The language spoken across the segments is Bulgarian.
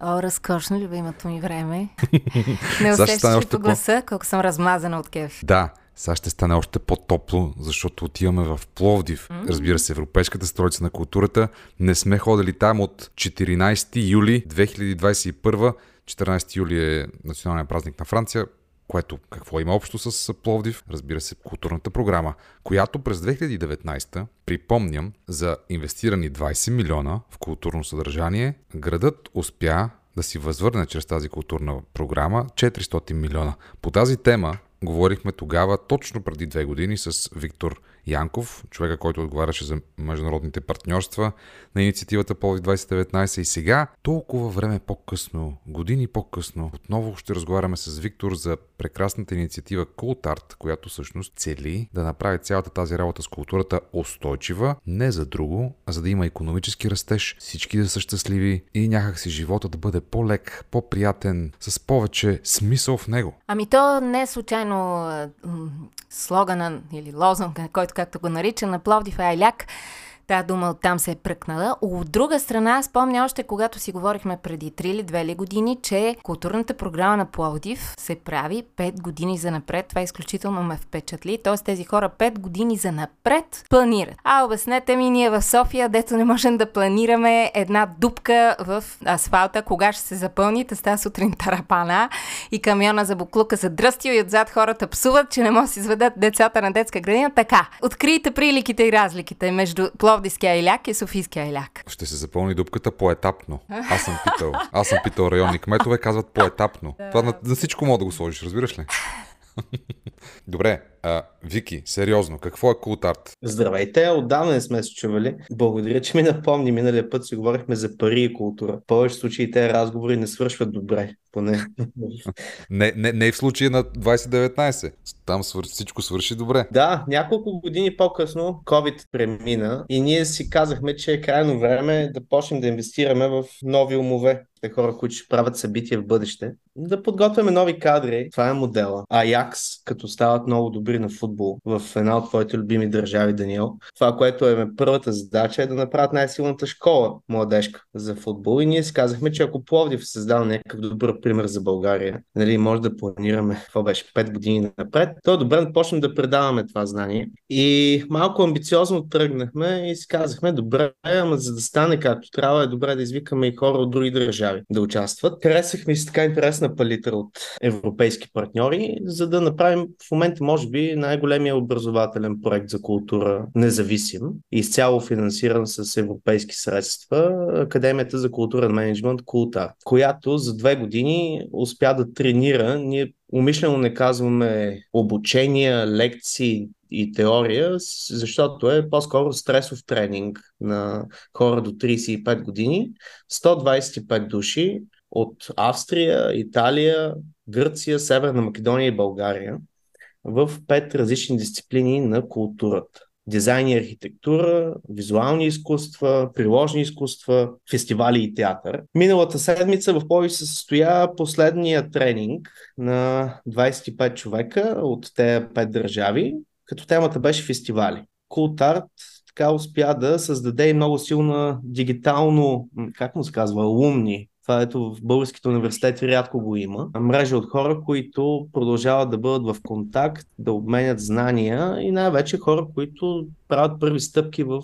О, разкошно, любимото ми време. Не усещаш ли по гласа, по... колко съм размазана от кеф? Да, сега ще стане още по-топло, защото отиваме в Пловдив. Mm-hmm. Разбира се, Европейската столица на културата. Не сме ходили там от 14 юли 2021. 14 юли е националния празник на Франция което какво има общо с Пловдив? Разбира се, културната програма, която през 2019, припомням, за инвестирани 20 милиона в културно съдържание, градът успя да си възвърне чрез тази културна програма 400 милиона. По тази тема говорихме тогава, точно преди две години, с Виктор Янков, човека, който отговаряше за международните партньорства на инициативата Полви 2019 и сега, толкова време по-късно, години по-късно, отново ще разговаряме с Виктор за прекрасната инициатива Art, която всъщност цели да направи цялата тази работа с културата устойчива, не за друго, а за да има економически растеж, всички да са щастливи и някакси живота да бъде по-лек, по-приятен, с повече смисъл в него. Ами то не е случайно слогана или лозунга, който както го нарича, на Пловдив Айляк. Та дума оттам се е пръкнала. От друга страна, спомня още когато си говорихме преди 3 или 2 ли години, че културната програма на Пловдив се прави 5 години за напред. Това изключително ме впечатли. Тоест тези хора 5 години за напред планират. А обяснете ми, ние в София, дето не можем да планираме една дупка в асфалта, кога ще се запълни, та сутрин тарапана и камиона за буклука за дръстил и отзад хората псуват, че не могат да си изведат децата на детска градина. Така, открийте приликите и разликите между Пловдив Пловдивския иляк и Софийския иляк. Ще се запълни дупката поетапно. Аз съм питал. Аз съм питал районни кметове, казват поетапно. Това на, на всичко мога да го сложиш, разбираш ли? Добре, а, Вики, сериозно, какво е култ арт? Здравейте, отдавна не сме се чували. Благодаря, че ми напомни. Миналия път си говорихме за пари и култура. В повече случаи тези разговори не свършват добре, поне. не, не, не в случая на 2019. Там свър... всичко свърши добре. Да, няколко години по-късно COVID премина и ние си казахме, че е крайно време да почнем да инвестираме в нови умове те хора, които ще правят събития в бъдеще, да подготвяме нови кадри. Това е модела. Аякс, като стават много добри на футбол в една от твоите любими държави, Даниел. Това, което е първата задача е да направят най-силната школа младежка за футбол. И ние си казахме, че ако Пловдив създал някакъв добър пример за България, нали, може да планираме, какво беше, 5 години напред, то е добре да почнем да предаваме това знание. И малко амбициозно тръгнахме и си казахме, добре, ама за да стане както трябва, е добре да извикаме и хора от други държави да участват. Харесах ми си така интересна палитра от европейски партньори, за да направим в момента, може би, най-големия образователен проект за култура независим, изцяло финансиран с европейски средства, Академията за културен менеджмент Култа, която за две години успя да тренира, ние умишлено не казваме обучения, лекции, и теория, защото е по-скоро стресов тренинг на хора до 35 години. 125 души от Австрия, Италия, Гърция, Северна Македония и България в пет различни дисциплини на културата. Дизайн и архитектура, визуални изкуства, приложни изкуства, фестивали и театър. Миналата седмица в Пловдив се състоя последния тренинг на 25 човека от тези пет държави като темата беше фестивали. Art така успя да създаде и много силна дигитално, как му се казва, алумни. Това ето в българските университети рядко го има. Мрежа от хора, които продължават да бъдат в контакт, да обменят знания и най-вече хора, които правят първи стъпки в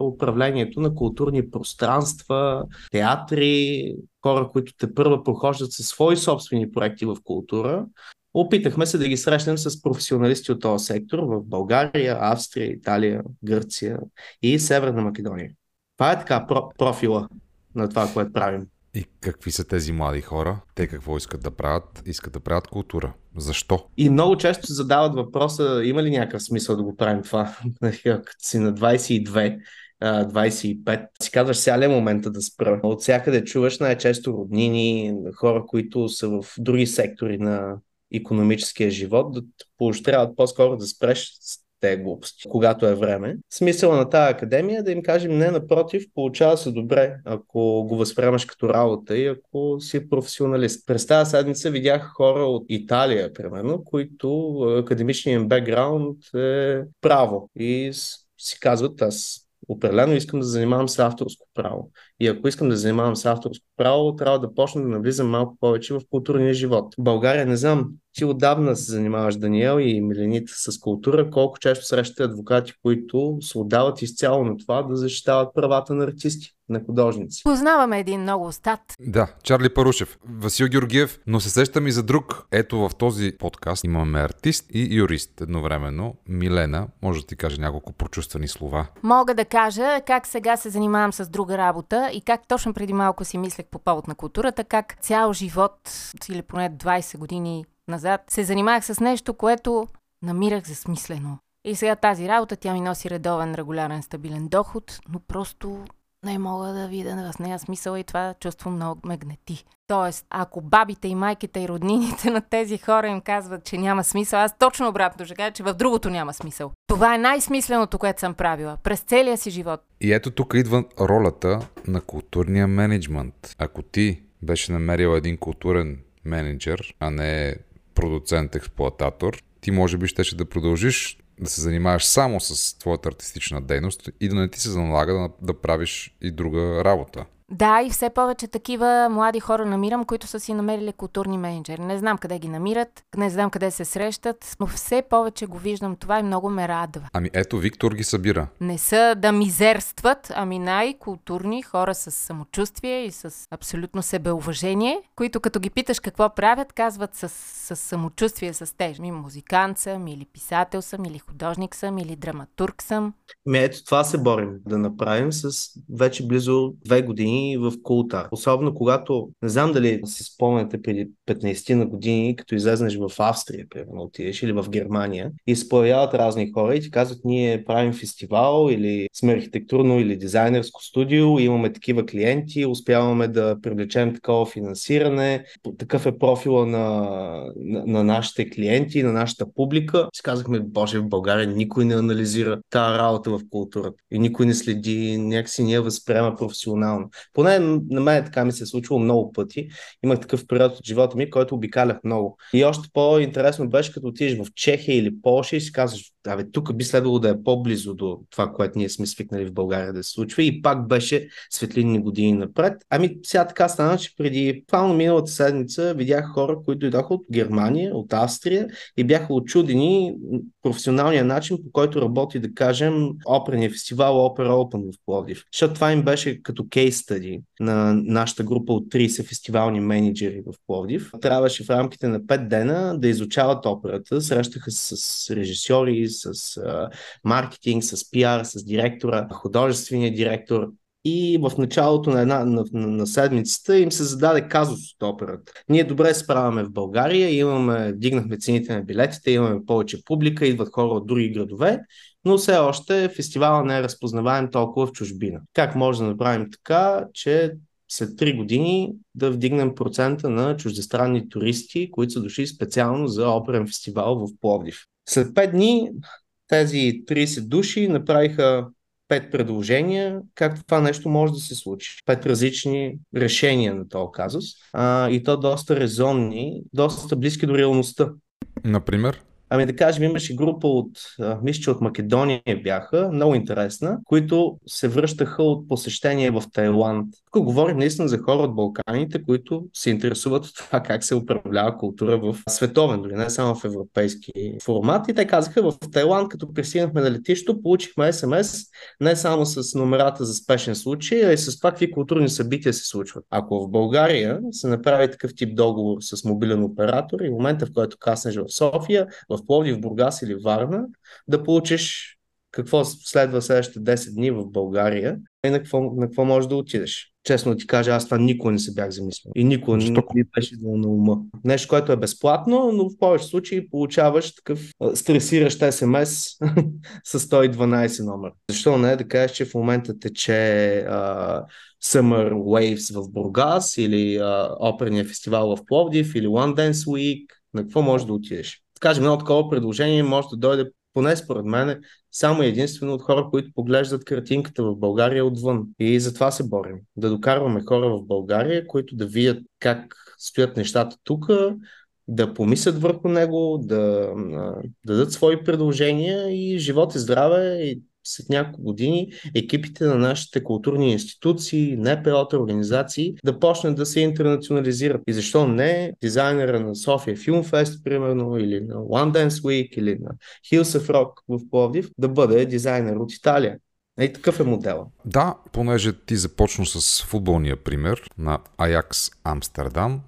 управлението на културни пространства, театри, хора, които те първа прохождат със свои собствени проекти в култура Опитахме се да ги срещнем с професионалисти от този сектор в България, Австрия, Италия, Гърция и Северна Македония. Това е така про- профила на това, което правим. И какви са тези млади хора? Те какво искат да правят? Искат да правят култура. Защо? И много често се задават въпроса, има ли някакъв смисъл да го правим това? Като си на 22, 25, си казваш сега ли е момента да спра. От всякъде чуваш най-често роднини, хора, които са в други сектори на економическия живот, да поощряват по-скоро да спреш те глупости, когато е време. Смисъла на тази академия е да им кажем не, напротив, получава се добре, ако го възприемаш като работа и ако си професионалист. През тази седмица видях хора от Италия, примерно, които академичният им бекграунд е право и си казват, аз определено искам да занимавам с авторско право. И ако искам да занимавам с авторско право, трябва да почна да навлизам малко повече в културния живот. В България, не знам, ти отдавна се занимаваш, Даниел и Милените, с култура. Колко често срещате адвокати, които се отдават изцяло на това да защитават правата на артисти? на художници. Познаваме един много остат. Да, Чарли Парушев, Васил Георгиев, но се сещам и за друг. Ето в този подкаст имаме артист и юрист едновременно. Милена, може да ти каже няколко прочувствани слова. Мога да кажа как сега се занимавам с друга работа и как точно преди малко си мислех по повод на културата, как цял живот или поне 20 години назад се занимавах с нещо, което намирах за смислено. И сега тази работа, тя ми носи редовен, регулярен, стабилен доход, но просто не мога да видя в нея смисъл и това чувство много ме гнети. Тоест, ако бабите и майките и роднините на тези хора им казват, че няма смисъл, аз точно обратно ще кажа, че в другото няма смисъл. Това е най-смисленото, което съм правила през целия си живот. И ето тук идва ролята на културния менеджмент. Ако ти беше намерил един културен менеджер, а не продуцент-експлуататор, ти може би щеше да продължиш да се занимаваш само с твоята артистична дейност и да не ти се налага да, да правиш и друга работа. Да, и все повече такива млади хора намирам, които са си намерили културни менеджери. Не знам къде ги намират, не знам къде се срещат, но все повече го виждам това и много ме радва. Ами ето, Виктор ги събира. Не са да мизерстват, ами най-културни хора с самочувствие и с абсолютно себеуважение, които като ги питаш какво правят, казват с, с самочувствие, с теж. Ми музикант съм, или писател съм, или художник съм, или драматург съм. Ми ето това се борим да направим с вече близо две години в култа. Особено когато, не знам дали си спомняте преди 15 на години, като излезнеш в Австрия, примерно отидеш, или в Германия, и се появяват разни хора и ти казват, ние правим фестивал, или сме архитектурно или дизайнерско студио, имаме такива клиенти, успяваме да привлечем такова финансиране, такъв е профила на, на, на нашите клиенти, на нашата публика. Си казахме, боже, в България никой не анализира тази работа в културата и никой не следи, някакси я възприема професионално. Поне на мен така ми се е случило много пъти. Имах такъв период от живота ми, който обикалях много. И още по-интересно беше, като отидеш в Чехия или Польша и си казваш, Абе, тук би следвало да е по-близо до това, което ние сме свикнали в България да се случва и пак беше светлинни години напред. Ами сега така стана, че преди буквално миналата седмица видях хора, които идоха от Германия, от Австрия и бяха очудени професионалния начин, по който работи, да кажем, оперния фестивал Опера Open в Пловдив. Защото това им беше като кейс стади на нашата група от 30 фестивални менеджери в Пловдив. Трябваше в рамките на 5 дена да изучават операта, срещаха се с режисьори, с а, маркетинг, с пиар, с директора, художествения директор. И в началото на, една, на, на, седмицата им се зададе казус от операта. Ние добре справяме в България, имаме, дигнахме цените на билетите, имаме повече публика, идват хора от други градове, но все още фестивала не е разпознаваем толкова в чужбина. Как може да направим така, че след 3 години да вдигнем процента на чуждестранни туристи, които са дошли специално за оперен фестивал в Пловдив. След 5 дни тези 30 души направиха пет предложения как това нещо може да се случи. Пет различни решения на този казус а, и то доста резонни, доста близки до реалността. Например? Ами да кажем, имаше група от, мисля, че от Македония бяха, много интересна, които се връщаха от посещение в Тайланд. Тук говорим наистина за хора от Балканите, които се интересуват от това как се управлява култура в световен, дори не само в европейски формат. И те казаха в Тайланд, като пристигнахме на летището, получихме СМС не само с номерата за спешен случай, а и с това какви културни събития се случват. Ако в България се направи такъв тип договор с мобилен оператор и в момента, в който каснеш в София, в в Пловдив, Бургас или Варна, да получиш какво следва следващите 10 дни в България и на какво, на какво можеш да отидеш. Честно ти кажа, аз това никога не се бях замислил. И никога не ми беше на ума. Нещо, което е безплатно, но в повече случаи получаваш такъв стресиращ СМС с 112 номер. Защо не да кажеш, че в момента тече а, Summer Waves в Бургас или а, оперния фестивал в Пловдив или One Dance Week. На какво можеш да отидеш? Кажем, едно такова предложение може да дойде поне според мен, само единствено от хора, които поглеждат картинката в България отвън. И затова се борим. Да докарваме хора в България, които да видят как стоят нещата тук, да помислят върху него, да, да дадат свои предложения и живот и здраве и след няколко години екипите на нашите културни институции, НПО-та, организации да почнат да се интернационализират. И защо не дизайнера на София Fest, примерно, или на One Dance Week, или на Hills of Rock в Пловдив, да бъде дизайнер от Италия. И такъв е модела. Да, понеже ти започна с футболния пример на Аякс Амстердам.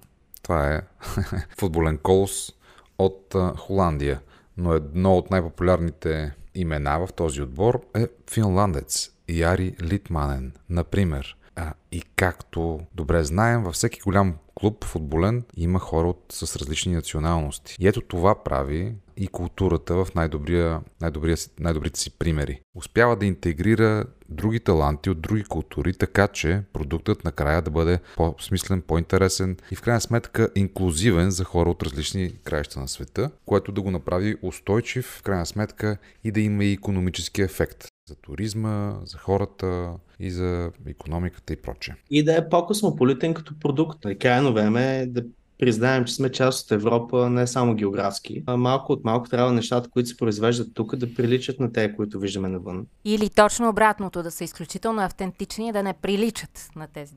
Това е футболен колос от Холандия. Но едно от най-популярните имена в този отбор е финландец Яри Литманен, например. А, и както добре знаем, във всеки голям клуб футболен има хора от, с различни националности. И ето това прави и културата в най-добрия, най-добрия, най-добрите си примери. Успява да интегрира други таланти от други култури, така че продуктът накрая да бъде по-смислен, по-интересен и в крайна сметка инклюзивен за хора от различни краища на света, което да го направи устойчив в крайна сметка и да има и економически ефект за туризма, за хората и за економиката и прочее. И да е по-космополитен като продукт. Крайно време е да признаем, че сме част от Европа не само географски, а малко от малко трябва нещата, които се произвеждат тук, да приличат на те, които виждаме навън. Или точно обратното, да са изключително автентични да не приличат на тези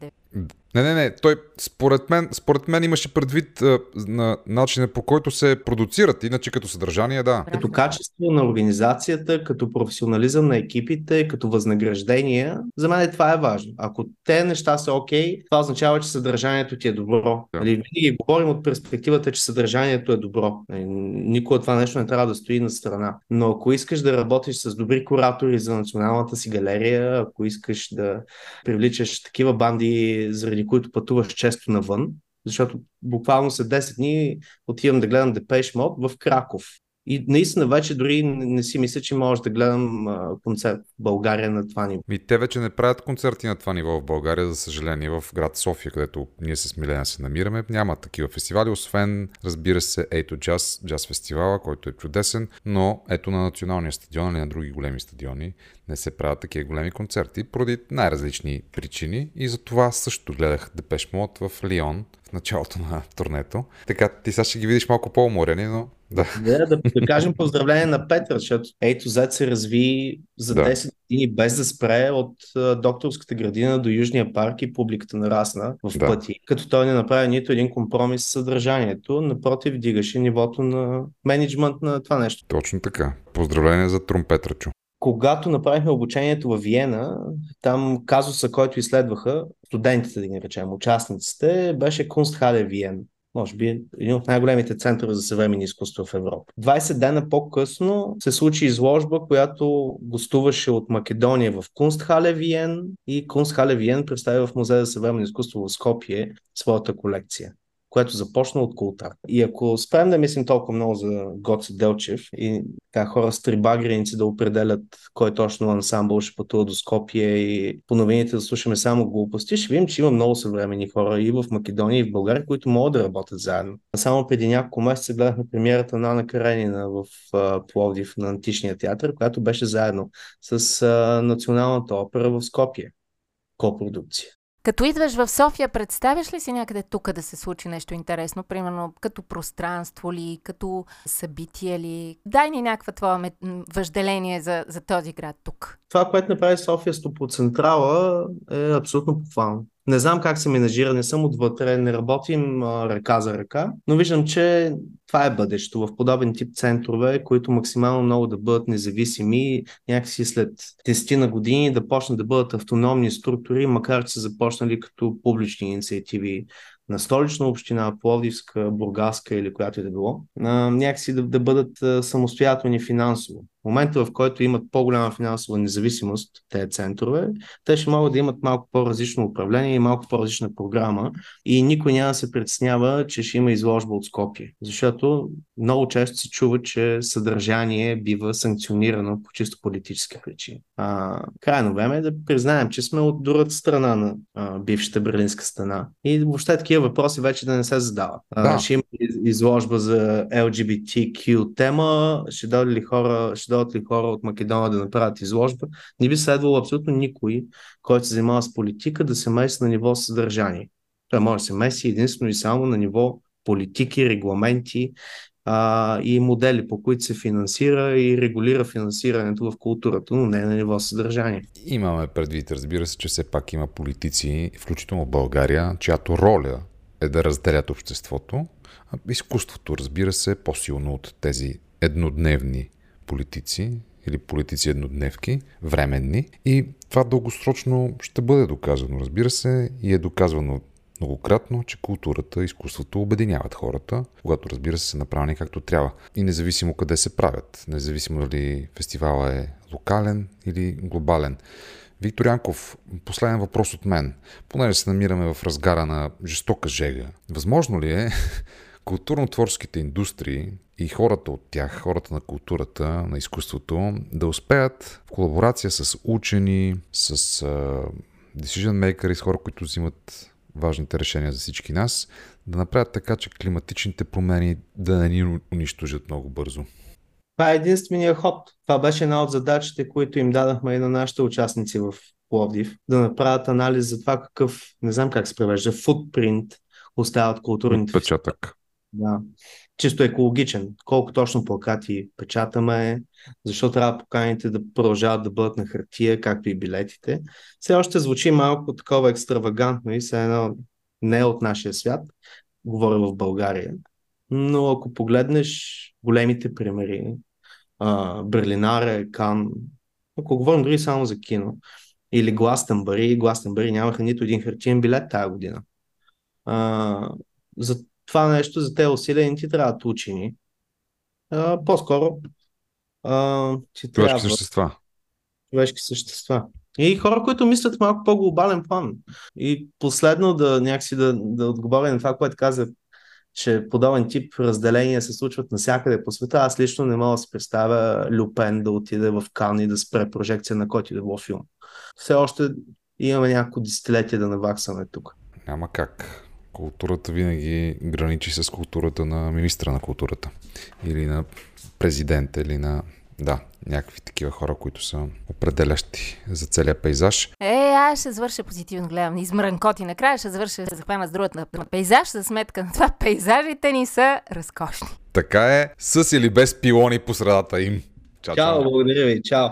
не, не, не. Той, според мен, според мен имаше предвид а, на начина по който се продуцират, иначе като съдържание, да. Като качество на организацията, като професионализъм на екипите, като възнаграждение, за мен това е важно. Ако те неща са окей, okay, това означава, че съдържанието ти е добро. Да. Нали, винаги говорим от перспективата, че съдържанието е добро. Нали, никога това нещо не трябва да стои на страна. Но ако искаш да работиш с добри куратори за националната си галерия, ако искаш да привличаш такива банди, заради които пътуваш често навън, защото буквално след 10 дни отивам да гледам Depeche Mode в Краков. И наистина вече дори не, си мисля, че може да гледам концерт в България на това ниво. И те вече не правят концерти на това ниво в България, за съжаление, в град София, където ние с Милена се намираме. Няма такива фестивали, освен, разбира се, Ето Джаз, джаз фестивала, който е чудесен, но ето на националния стадион или на други големи стадиони не се правят такива големи концерти, поради най-различни причини и за това също гледах Депеш Мод в Лион в началото на турнето. Така, ти сега ще ги видиш малко по-уморени, но да. Да, да, да кажем поздравление на Петър, защото Ейто Z се разви за да. 10 години без да спре от докторската градина до Южния парк и публиката нарасна в да. пъти. Като той не направи нито един компромис с съдържанието, напротив, дигаше нивото на менеджмент на това нещо. Точно така. Поздравление за Трумпетрачо когато направихме обучението в Виена, там казуса, който изследваха студентите, да ги наречем, участниците, беше Kunsthalle Виен. Може би един от най-големите центрове за съвременни изкуства в Европа. 20 дена по-късно се случи изложба, която гостуваше от Македония в Kunsthalle Виен и Kunsthalle Виен представи в Музея за съвременно изкуство в Скопие своята колекция което започна от култа. И ако спрем да мислим толкова много за Гоци Делчев и така хора с три багреници да определят кой точно ансамбъл ще пътува до Скопие и по новините да слушаме само глупости, ще видим, че има много съвремени хора и в Македония, и в България, които могат да работят заедно. Само преди няколко месеца гледахме премиерата на Ана Каренина в Пловдив на Античния театър, която беше заедно с Националната опера в Скопие. Копродукция. Като идваш в София, представяш ли си някъде тук да се случи нещо интересно? Примерно като пространство ли, като събитие ли? Дай ни някаква твоя въжделение за, за този град тук. Това, което направи София Стопоцентрала е абсолютно похвално. Не знам как се менажира, не съм отвътре, не работим а, ръка за ръка, но виждам, че това е бъдещето в подобен тип центрове, които максимално много да бъдат независими, някакси след 10 на години да почнат да бъдат автономни структури, макар че са започнали като публични инициативи на столична община, Пловдивска, Бургаска или която и да било, някакси да, да бъдат самостоятелни финансово. Момента, в който имат по-голяма финансова независимост, тези центрове, те ще могат да имат малко по-различно управление и малко по-различна програма и никой няма да се притеснява, че ще има изложба от Скопие. Защото много често се чува, че съдържание бива санкционирано по чисто политически причини. А, крайно време е да признаем, че сме от другата страна на а, бившата Берлинска стена и въобще такива въпроси вече да не се задават. Да. ще има изложба за LGBTQ тема, ще дойде ли хора, ще дойдат ли хора от Македония да направят изложба. Не би следвало абсолютно никой, който се занимава с политика, да се меси на ниво съдържание. Той може да се меси единствено и само на ниво политики, регламенти а, и модели, по които се финансира и регулира финансирането в културата, но не на ниво съдържание. Имаме предвид, разбира се, че все пак има политици, включително България, чиято роля е да разделят обществото. Изкуството, разбира се, е по-силно от тези еднодневни политици или политици еднодневки, временни. И това дългосрочно ще бъде доказано, разбира се, и е доказвано многократно, че културата изкуството обединяват хората, когато разбира се са направени както трябва. И независимо къде се правят, независимо дали фестивала е локален или глобален. Виктор Янков, последен въпрос от мен. Понеже се намираме в разгара на жестока жега, възможно ли е културно-творческите индустрии и хората от тях, хората на културата, на изкуството, да успеят в колаборация с учени, с uh, decision makers, с хора, които взимат важните решения за всички нас, да направят така, че климатичните промени да не ни унищожат много бързо. Това е единствения ход. Това беше една от задачите, които им дадахме и на нашите участници в Пловдив, да направят анализ за това какъв, не знам как се превежда, футпринт остават културните Отпечатък. Да. Чисто екологичен. Колко точно плакати печатаме, защо трябва поканите да продължават да бъдат на хартия, както и билетите. Все още звучи малко такова екстравагантно и все едно не е от нашия свят, говоря в България. Но ако погледнеш големите примери, Берлинаре, Кан, ако говорим дори само за кино, или Гластенбъри, Гластенбъри нямаха нито един хартиен билет тази година. А, за това нещо, за тези усилия не ти трябват учени. А, по-скоро а, ти трябва... Човешки същества. Човешки същества. И хора, които мислят малко по-глобален план. И последно да някакси да, да отговоря на това, което каза, че подобен тип разделения се случват навсякъде по света. Аз лично не мога да си представя Люпен да отиде в Кан и да спре прожекция на който и да било филм. Все още имаме няколко десетилетия да наваксаме тук. Няма как културата винаги граничи с културата на министра на културата или на президента или на да, някакви такива хора, които са определящи за целият пейзаж. Е, аз ще завърша позитивно, гледам измрънкоти. Накрая ще завърша да захвана с другата на пейзаж, за сметка на това пейзажите ни са разкошни. Така е, с или без пилони по средата им. Чао, чао благодаря ви, чао.